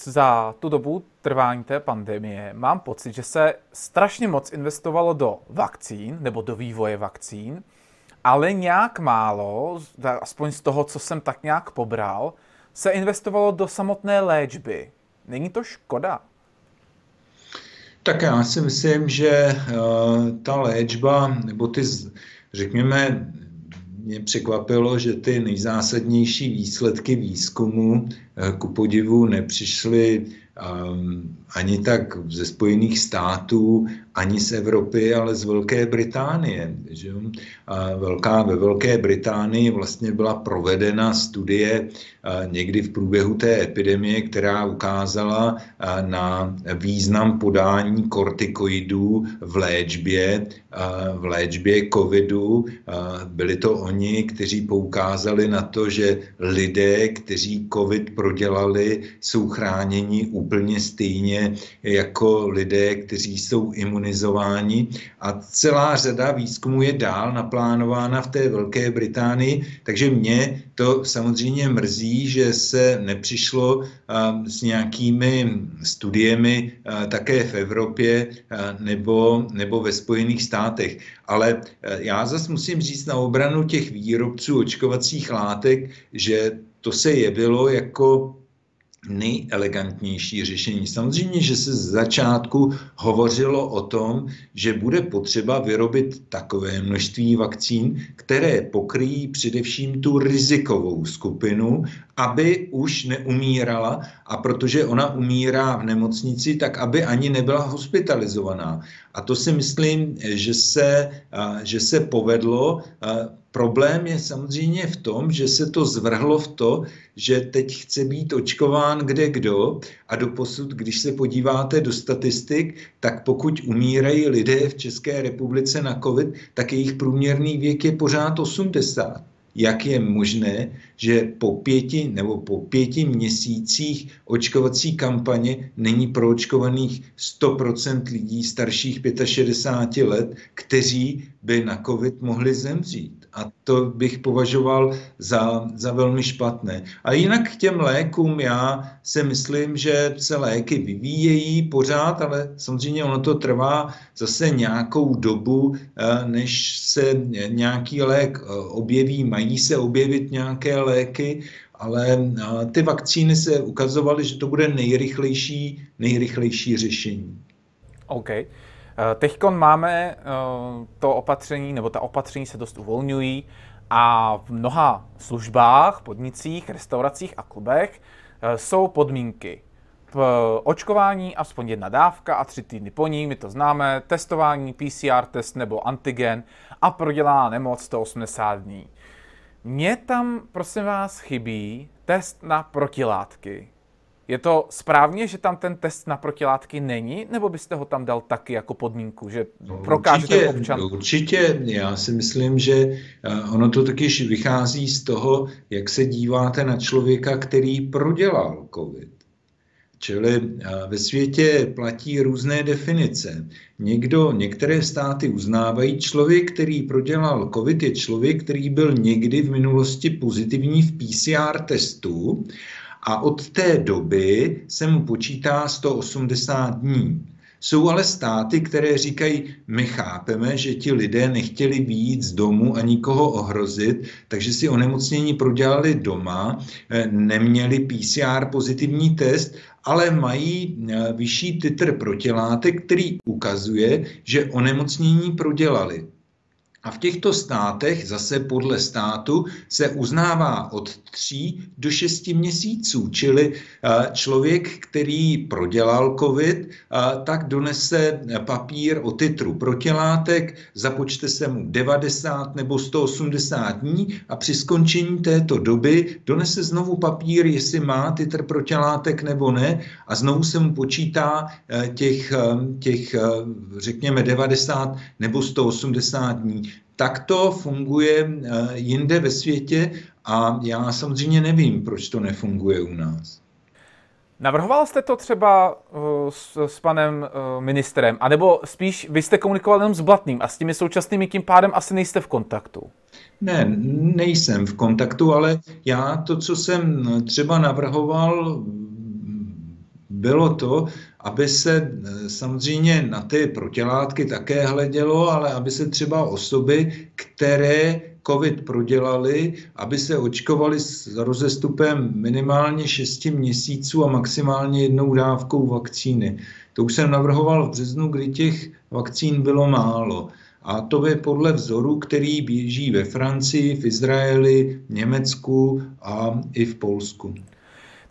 za tu dobu trvání té pandemie mám pocit, že se strašně moc investovalo do vakcín nebo do vývoje vakcín, ale nějak málo, aspoň z toho, co jsem tak nějak pobral, se investovalo do samotné léčby. Není to škoda? Tak já si myslím, že uh, ta léčba, nebo ty, řekněme, mě překvapilo, že ty nejzásadnější výsledky výzkumu uh, ku podivu nepřišly ani tak ze Spojených států, ani z Evropy, ale z Velké Británie. Že? A velká, ve Velké Británii vlastně byla provedena studie někdy v průběhu té epidemie, která ukázala na význam podání kortikoidů v léčbě, v léčbě covidu. Byli to oni, kteří poukázali na to, že lidé, kteří covid prodělali, jsou chráněni úplně stejně jako lidé, kteří jsou imunizováni. A celá řada výzkumů je dál naplánována v té Velké Británii, takže mě to samozřejmě mrzí, že se nepřišlo s nějakými studiemi také v Evropě nebo, nebo ve Spojených státech. Ale já zase musím říct na obranu těch výrobců očkovacích látek, že to se jevilo jako nejelegantnější řešení. Samozřejmě, že se z začátku hovořilo o tom, že bude potřeba vyrobit takové množství vakcín, které pokryjí především tu rizikovou skupinu, aby už neumírala a protože ona umírá v nemocnici, tak aby ani nebyla hospitalizovaná. A to si myslím, že se, že se povedlo Problém je samozřejmě v tom, že se to zvrhlo v to, že teď chce být očkován kde kdo a doposud, když se podíváte do statistik, tak pokud umírají lidé v České republice na COVID, tak jejich průměrný věk je pořád 80 jak je možné, že po pěti nebo po pěti měsících očkovací kampaně není proočkovaných 100% lidí starších 65 let, kteří by na COVID mohli zemřít. A to bych považoval za, za velmi špatné. A jinak k těm lékům já si myslím, že se léky vyvíjejí pořád, ale samozřejmě ono to trvá zase nějakou dobu, eh, než se nějaký lék eh, objeví. Mají se objevit nějaké léky, ale ty vakcíny se ukazovaly, že to bude nejrychlejší, nejrychlejší řešení. OK. Teď máme to opatření, nebo ta opatření se dost uvolňují a v mnoha službách, podnicích, restauracích a klubech jsou podmínky. V očkování aspoň jedna dávka a tři týdny po ní, my to známe, testování, PCR test nebo antigen a prodělaná nemoc 180 dní. Mně tam, prosím vás, chybí test na protilátky. Je to správně, že tam ten test na protilátky není, nebo byste ho tam dal taky jako podmínku, že no, prokáže určitě, občan? Určitě, já si myslím, že eh, ono to takyž vychází z toho, jak se díváte na člověka, který prodělal COVID. Čili eh, ve světě platí různé definice. Někdo, některé státy uznávají, člověk, který prodělal COVID, je člověk, který byl někdy v minulosti pozitivní v PCR testu a od té doby se mu počítá 180 dní. Jsou ale státy, které říkají, my chápeme, že ti lidé nechtěli výjít z domu a nikoho ohrozit, takže si onemocnění prodělali doma, eh, neměli PCR pozitivní test, ale mají eh, vyšší titr protilátek, který ukazuje, že onemocnění prodělali. A v těchto státech zase podle státu se uznává od 3 do 6 měsíců, čili eh, člověk, který prodělal COVID, eh, tak donese papír o titru protilátek, započte se mu 90 nebo 180 dní a při skončení této doby donese znovu papír, jestli má titr protilátek nebo ne a znovu se mu počítá eh, těch, těch řekněme 90 nebo 180 dní. Tak to funguje eh, jinde ve světě a já samozřejmě nevím, proč to nefunguje u nás. Navrhoval jste to třeba uh, s, s panem uh, ministrem, anebo spíš vy jste komunikoval jenom s Blatným a s těmi současnými tím pádem asi nejste v kontaktu? Ne, nejsem v kontaktu, ale já to, co jsem třeba navrhoval, bylo to, aby se eh, samozřejmě na ty protilátky také hledělo, ale aby se třeba osoby, které COVID prodělali, aby se očkovali s rozestupem minimálně 6 měsíců a maximálně jednou dávkou vakcíny. To už jsem navrhoval v březnu, kdy těch vakcín bylo málo. A to je podle vzoru, který běží ve Francii, v Izraeli, v Německu a i v Polsku.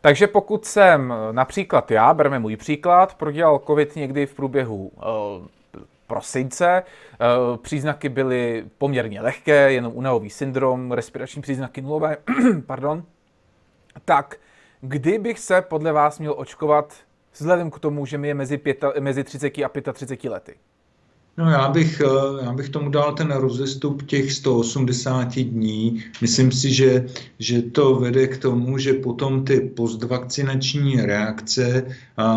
Takže pokud jsem například já, bereme můj příklad, prodělal COVID někdy v průběhu prosince. Příznaky byly poměrně lehké, jenom unavový syndrom, respirační příznaky nulové, pardon. Tak kdy bych se podle vás měl očkovat vzhledem k tomu, že mi je mezi, pěta, mezi 30 a 35 lety? No já bych, eh, já bych tomu dal ten rozestup těch 180 dní. Myslím si, že, že to vede k tomu, že potom ty postvakcinační reakce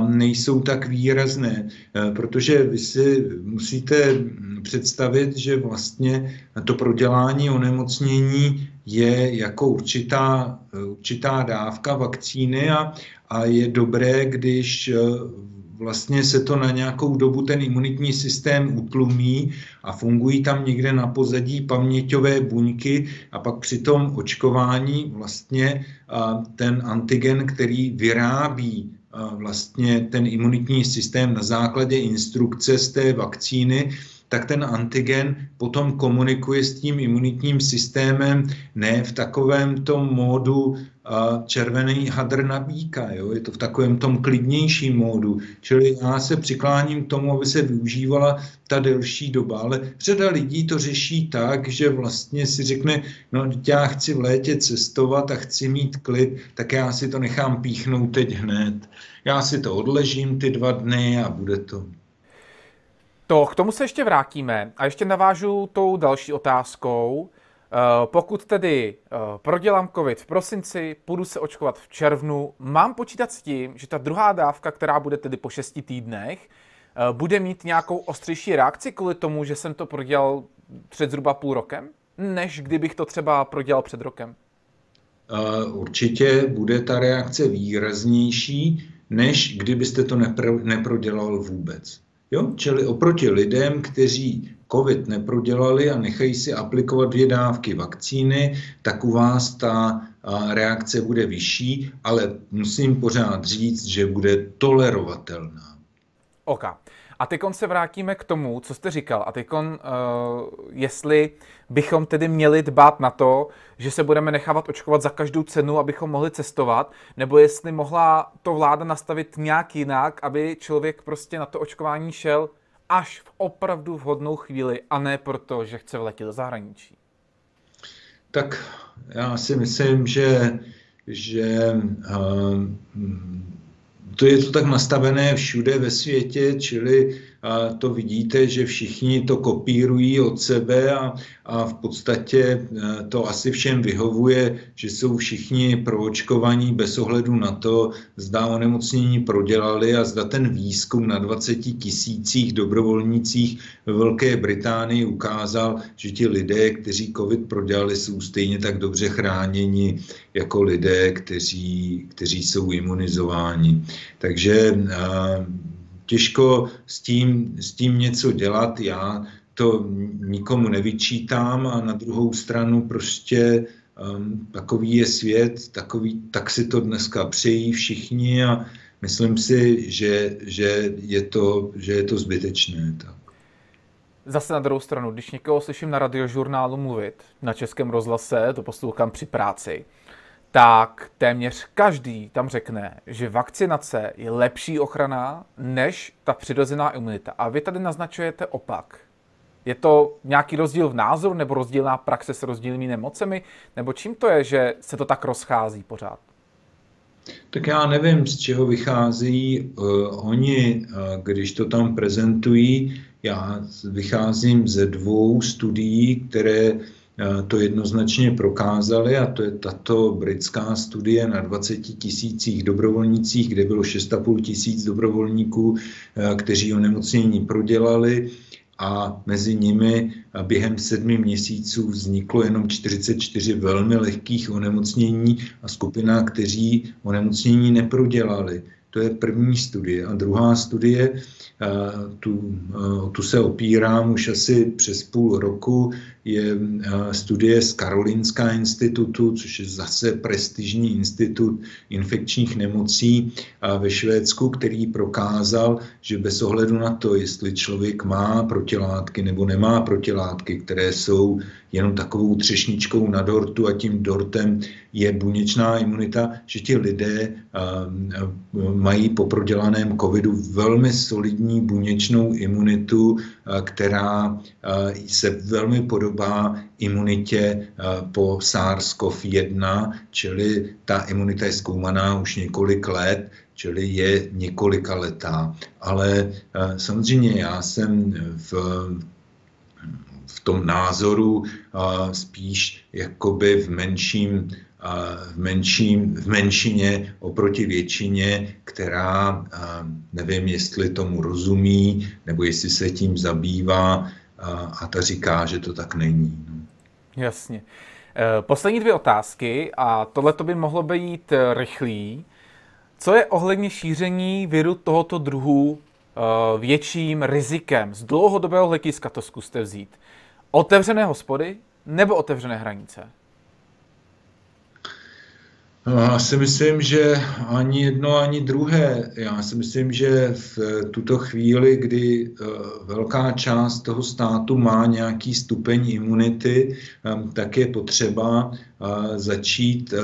nejsou tak výrazné, eh, protože vy si musíte představit, že vlastně to prodělání onemocnění je jako určitá, určitá dávka vakcíny a, a je dobré, když eh, vlastně se to na nějakou dobu ten imunitní systém utlumí a fungují tam někde na pozadí paměťové buňky a pak při tom očkování vlastně ten antigen, který vyrábí vlastně ten imunitní systém na základě instrukce z té vakcíny, tak ten antigen potom komunikuje s tím imunitním systémem ne v takovém tom módu červený hadr na bíka, jo? je to v takovém tom klidnějším módu. Čili já se přikláním k tomu, aby se využívala ta delší doba, ale řada lidí to řeší tak, že vlastně si řekne, no já chci v létě cestovat a chci mít klid, tak já si to nechám píchnout teď hned. Já si to odležím ty dva dny a bude to. To, k tomu se ještě vrátíme a ještě navážu tou další otázkou. Eh, pokud tedy eh, prodělám COVID v prosinci, půjdu se očkovat v červnu, mám počítat s tím, že ta druhá dávka, která bude tedy po šesti týdnech, eh, bude mít nějakou ostřejší reakci kvůli tomu, že jsem to prodělal před zhruba půl rokem, než kdybych to třeba prodělal před rokem? Určitě bude ta reakce výraznější, než kdybyste to nepro, neprodělal vůbec. Jo? Čili oproti lidem, kteří COVID neprodělali a nechají si aplikovat dvě dávky vakcíny, tak u vás ta reakce bude vyšší, ale musím pořád říct, že bude tolerovatelná. OK. A teď se vrátíme k tomu, co jste říkal. A teď, uh, jestli bychom tedy měli dbát na to, že se budeme nechávat očkovat za každou cenu, abychom mohli cestovat, nebo jestli mohla to vláda nastavit nějak jinak, aby člověk prostě na to očkování šel až v opravdu vhodnou chvíli a ne proto, že chce vletět do zahraničí. Tak já si myslím, že, že uh, to je to tak nastavené všude ve světě, čili to vidíte, že všichni to kopírují od sebe a, a v podstatě e, to asi všem vyhovuje, že jsou všichni proočkovaní bez ohledu na to, zda onemocnění prodělali a zda ten výzkum na 20 tisících dobrovolnících ve Velké Británii ukázal, že ti lidé, kteří COVID prodělali, jsou stejně tak dobře chráněni jako lidé, kteří, kteří jsou imunizováni. Takže těžko s tím, s tím něco dělat. Já to nikomu nevyčítám a na druhou stranu prostě um, takový je svět, takový, tak si to dneska přejí všichni a myslím si, že, že, je, to, že je to zbytečné. Tak. Zase na druhou stranu, když někoho slyším na radiožurnálu mluvit, na českém rozhlase, to poslouchám při práci, tak téměř každý tam řekne, že vakcinace je lepší ochrana než ta přirozená imunita. A vy tady naznačujete opak. Je to nějaký rozdíl v názoru nebo rozdílná praxe s rozdílnými nemocemi? Nebo čím to je, že se to tak rozchází pořád? Tak já nevím, z čeho vychází uh, oni, uh, když to tam prezentují. Já vycházím ze dvou studií, které Eh, to jednoznačně prokázali a to je tato britská studie na 20 tisících dobrovolnících, kde bylo 6,5 tisíc dobrovolníků, eh, kteří onemocnění prodělali a mezi nimi během sedmi měsíců vzniklo jenom 44 velmi lehkých onemocnění a skupina, kteří onemocnění neprodělali. To je první studie. A druhá studie, tu, tu se opírám už asi přes půl roku, je studie z Karolinska institutu, což je zase prestižní institut infekčních nemocí ve Švédsku, který prokázal, že bez ohledu na to, jestli člověk má protilátky nebo nemá protilátky, které jsou jenom takovou třešničkou na dortu a tím dortem je buněčná imunita, že ti lidé mají po prodělaném covidu velmi solidní buněčnou imunitu, která se velmi podobá imunitě po SARS-CoV-1, čili ta imunita je zkoumaná už několik let, čili je několika letá. Ale samozřejmě já jsem v v tom názoru spíš jakoby v menším v, menším, v menšině oproti většině, která nevím, jestli tomu rozumí, nebo jestli se tím zabývá a ta říká, že to tak není. No. Jasně. E, poslední dvě otázky a tohle to by mohlo být e, rychlý. Co je ohledně šíření viru tohoto druhu e, větším rizikem? Z dlouhodobého hlediska to zkuste vzít. Otevřené hospody nebo otevřené hranice? No, já si myslím, že ani jedno, ani druhé. Já si myslím, že v tuto chvíli, kdy eh, velká část toho státu má nějaký stupeň imunity, eh, tak je potřeba eh, začít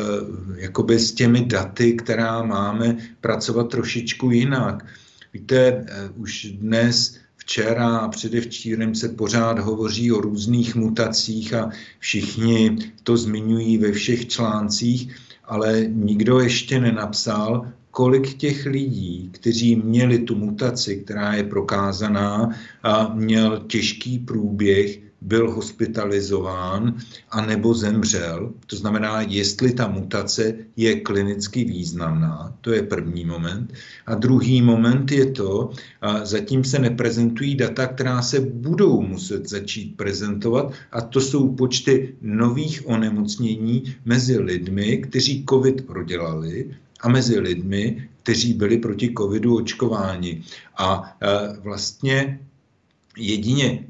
jakoby s těmi daty, která máme, pracovat trošičku jinak. Víte, už dnes včera a předevčírem se pořád hovoří o různých mutacích a všichni to zmiňují ve všech článcích ale nikdo ještě nenapsal, kolik těch lidí, kteří měli tu mutaci, která je prokázaná, a měl těžký průběh, byl hospitalizován a nebo zemřel. To znamená, jestli ta mutace je klinicky významná, to je první moment. A druhý moment je to, a zatím se neprezentují data, která se budou muset začít prezentovat, a to jsou počty nových onemocnění mezi lidmi, kteří COVID prodělali a mezi lidmi, kteří byli proti covidu očkováni. A e, vlastně jedině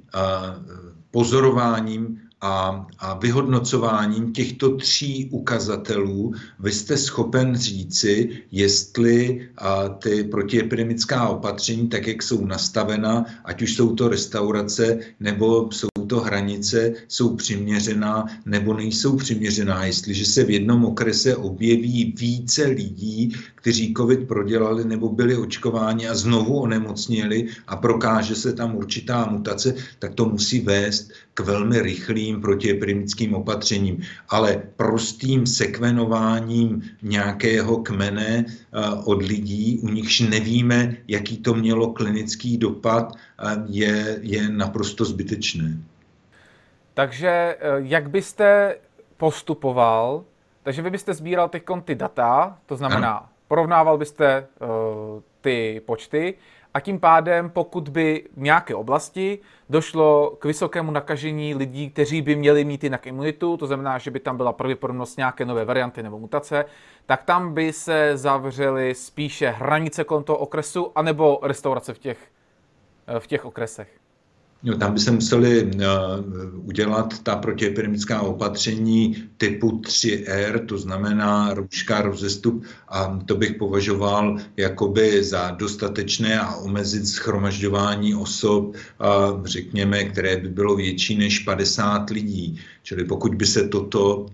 pozorováním a, a vyhodnocováním těchto tří ukazatelů vy jste schopen říci, jestli a, ty protiepidemická opatření, tak jak jsou nastavena, ať už jsou to restaurace nebo jsou to hranice, jsou přiměřená nebo nejsou přiměřená. Jestliže se v jednom okrese objeví více lidí, kteří COVID prodělali nebo byli očkováni a znovu onemocněli a prokáže se tam určitá mutace, tak to musí vést k velmi rychlým protiepidemickým opatřením. Ale prostým sekvenováním nějakého kmene eh, od lidí, u nichž nevíme, jaký to mělo klinický dopad, eh, je, je naprosto zbytečné. Takže eh, jak byste postupoval? Takže vy byste sbíral teď ty data, to znamená, ano. porovnával byste uh, ty počty a tím pádem, pokud by v nějaké oblasti došlo k vysokému nakažení lidí, kteří by měli mít jinak imunitu, to znamená, že by tam byla pravděpodobnost nějaké nové varianty nebo mutace, tak tam by se zavřely spíše hranice kolem toho okresu, anebo restaurace v těch, v těch okresech. No, tam by se museli uh, udělat ta protiepidemická opatření typu 3R, to znamená rouška, rozestup a to bych považoval jakoby za dostatečné a omezit schromažďování osob, uh, řekněme, které by bylo větší než 50 lidí. Čili pokud by se toto, uh,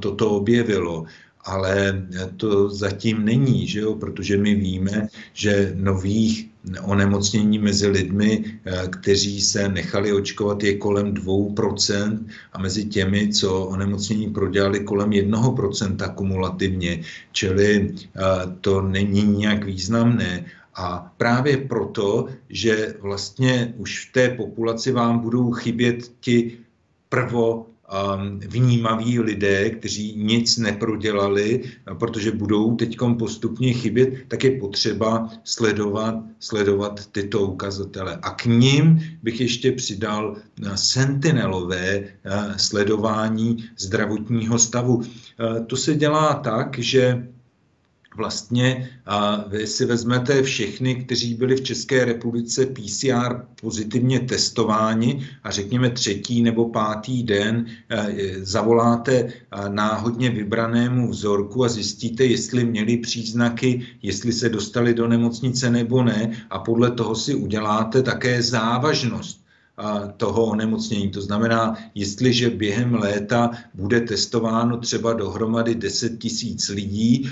toto objevilo, ale to zatím není, že jo? protože my víme, že nových onemocnění mezi lidmi, eh, kteří se nechali očkovat, je kolem 2% a mezi těmi, co onemocnění prodělali, kolem 1% kumulativně, čili eh, to není nějak významné. A právě proto, že vlastně už v té populaci vám budou chybět ti prvo vnímaví lidé, kteří nic neprodělali, protože budou teď postupně chybět, tak je potřeba sledovat, sledovat tyto ukazatele. A k ním bych ještě přidal uh, sentinelové uh, sledování zdravotního stavu. Uh, to se dělá tak, že vlastně a vy si vezmete všechny, kteří byli v České republice PCR pozitivně testováni a řekněme třetí nebo pátý den zavoláte náhodně vybranému vzorku a zjistíte, jestli měli příznaky, jestli se dostali do nemocnice nebo ne. A podle toho si uděláte také závažnost toho onemocnění. To znamená, jestliže během léta bude testováno třeba dohromady 10 tisíc lidí,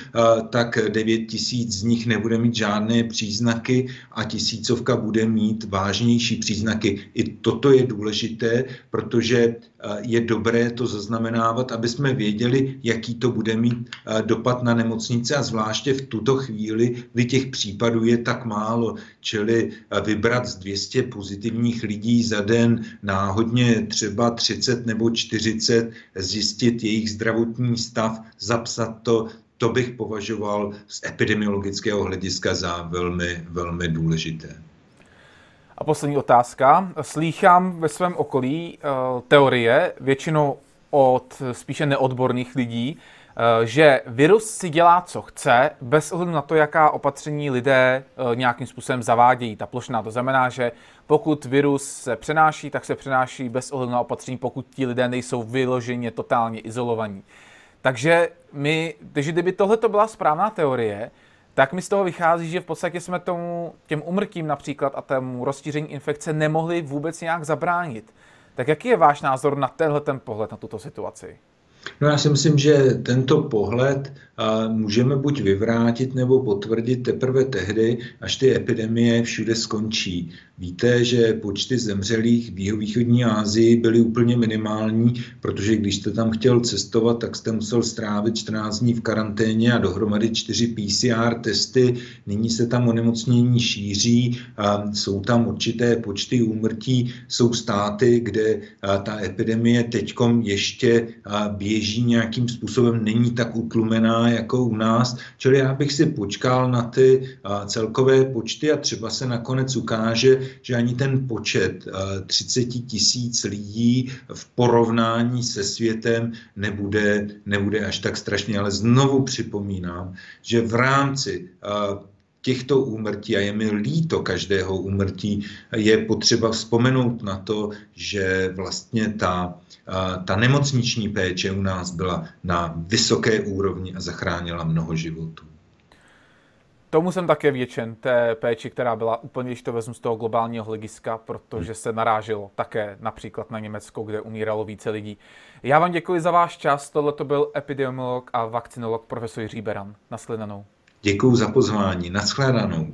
tak 9 tisíc z nich nebude mít žádné příznaky a tisícovka bude mít vážnější příznaky. I toto je důležité, protože je dobré to zaznamenávat, aby jsme věděli, jaký to bude mít dopad na nemocnice a zvláště v tuto chvíli, kdy těch případů je tak málo, čili vybrat z 200 pozitivních lidí za den náhodně třeba 30 nebo 40, zjistit jejich zdravotní stav, zapsat to, to bych považoval z epidemiologického hlediska za velmi, velmi důležité. A poslední otázka. Slýchám ve svém okolí uh, teorie, většinou od spíše neodborných lidí, že virus si dělá, co chce, bez ohledu na to, jaká opatření lidé uh, nějakým způsobem zavádějí. Ta plošná to znamená, že pokud virus se přenáší, tak se přenáší bez ohledu na opatření, pokud ti lidé nejsou vyloženě totálně izolovaní. Takže my, takže kdyby tohle to byla správná teorie, tak mi z toho vychází, že v podstatě jsme tomu, těm umrtím například a tomu rozšíření infekce nemohli vůbec nějak zabránit. Tak jaký je váš názor na tenhle ten pohled na tuto situaci? No já si myslím, že tento pohled můžeme buď vyvrátit nebo potvrdit teprve tehdy, až ty epidemie všude skončí. Víte, že počty zemřelých v jihovýchodní Asii byly úplně minimální, protože když jste tam chtěl cestovat, tak jste musel strávit 14 dní v karanténě a dohromady 4 PCR testy. Nyní se tam onemocnění šíří, a jsou tam určité počty úmrtí, jsou státy, kde ta epidemie teďkom ještě běží nějakým způsobem, není tak utlumená jako u nás. Čili já bych si počkal na ty celkové počty a třeba se nakonec ukáže, že ani ten počet 30 tisíc lidí v porovnání se světem nebude, nebude až tak strašný. Ale znovu připomínám, že v rámci těchto úmrtí, a je mi líto každého úmrtí, je potřeba vzpomenout na to, že vlastně ta, ta nemocniční péče u nás byla na vysoké úrovni a zachránila mnoho životů. Tomu jsem také vděčen, té péči, která byla úplně, když to vezmu z toho globálního hlediska, protože se naráželo také například na Německo, kde umíralo více lidí. Já vám děkuji za váš čas, tohle to byl epidemiolog a vakcinolog profesor Jiří Beran. Naschledanou. Děkuji za pozvání. Naschledanou.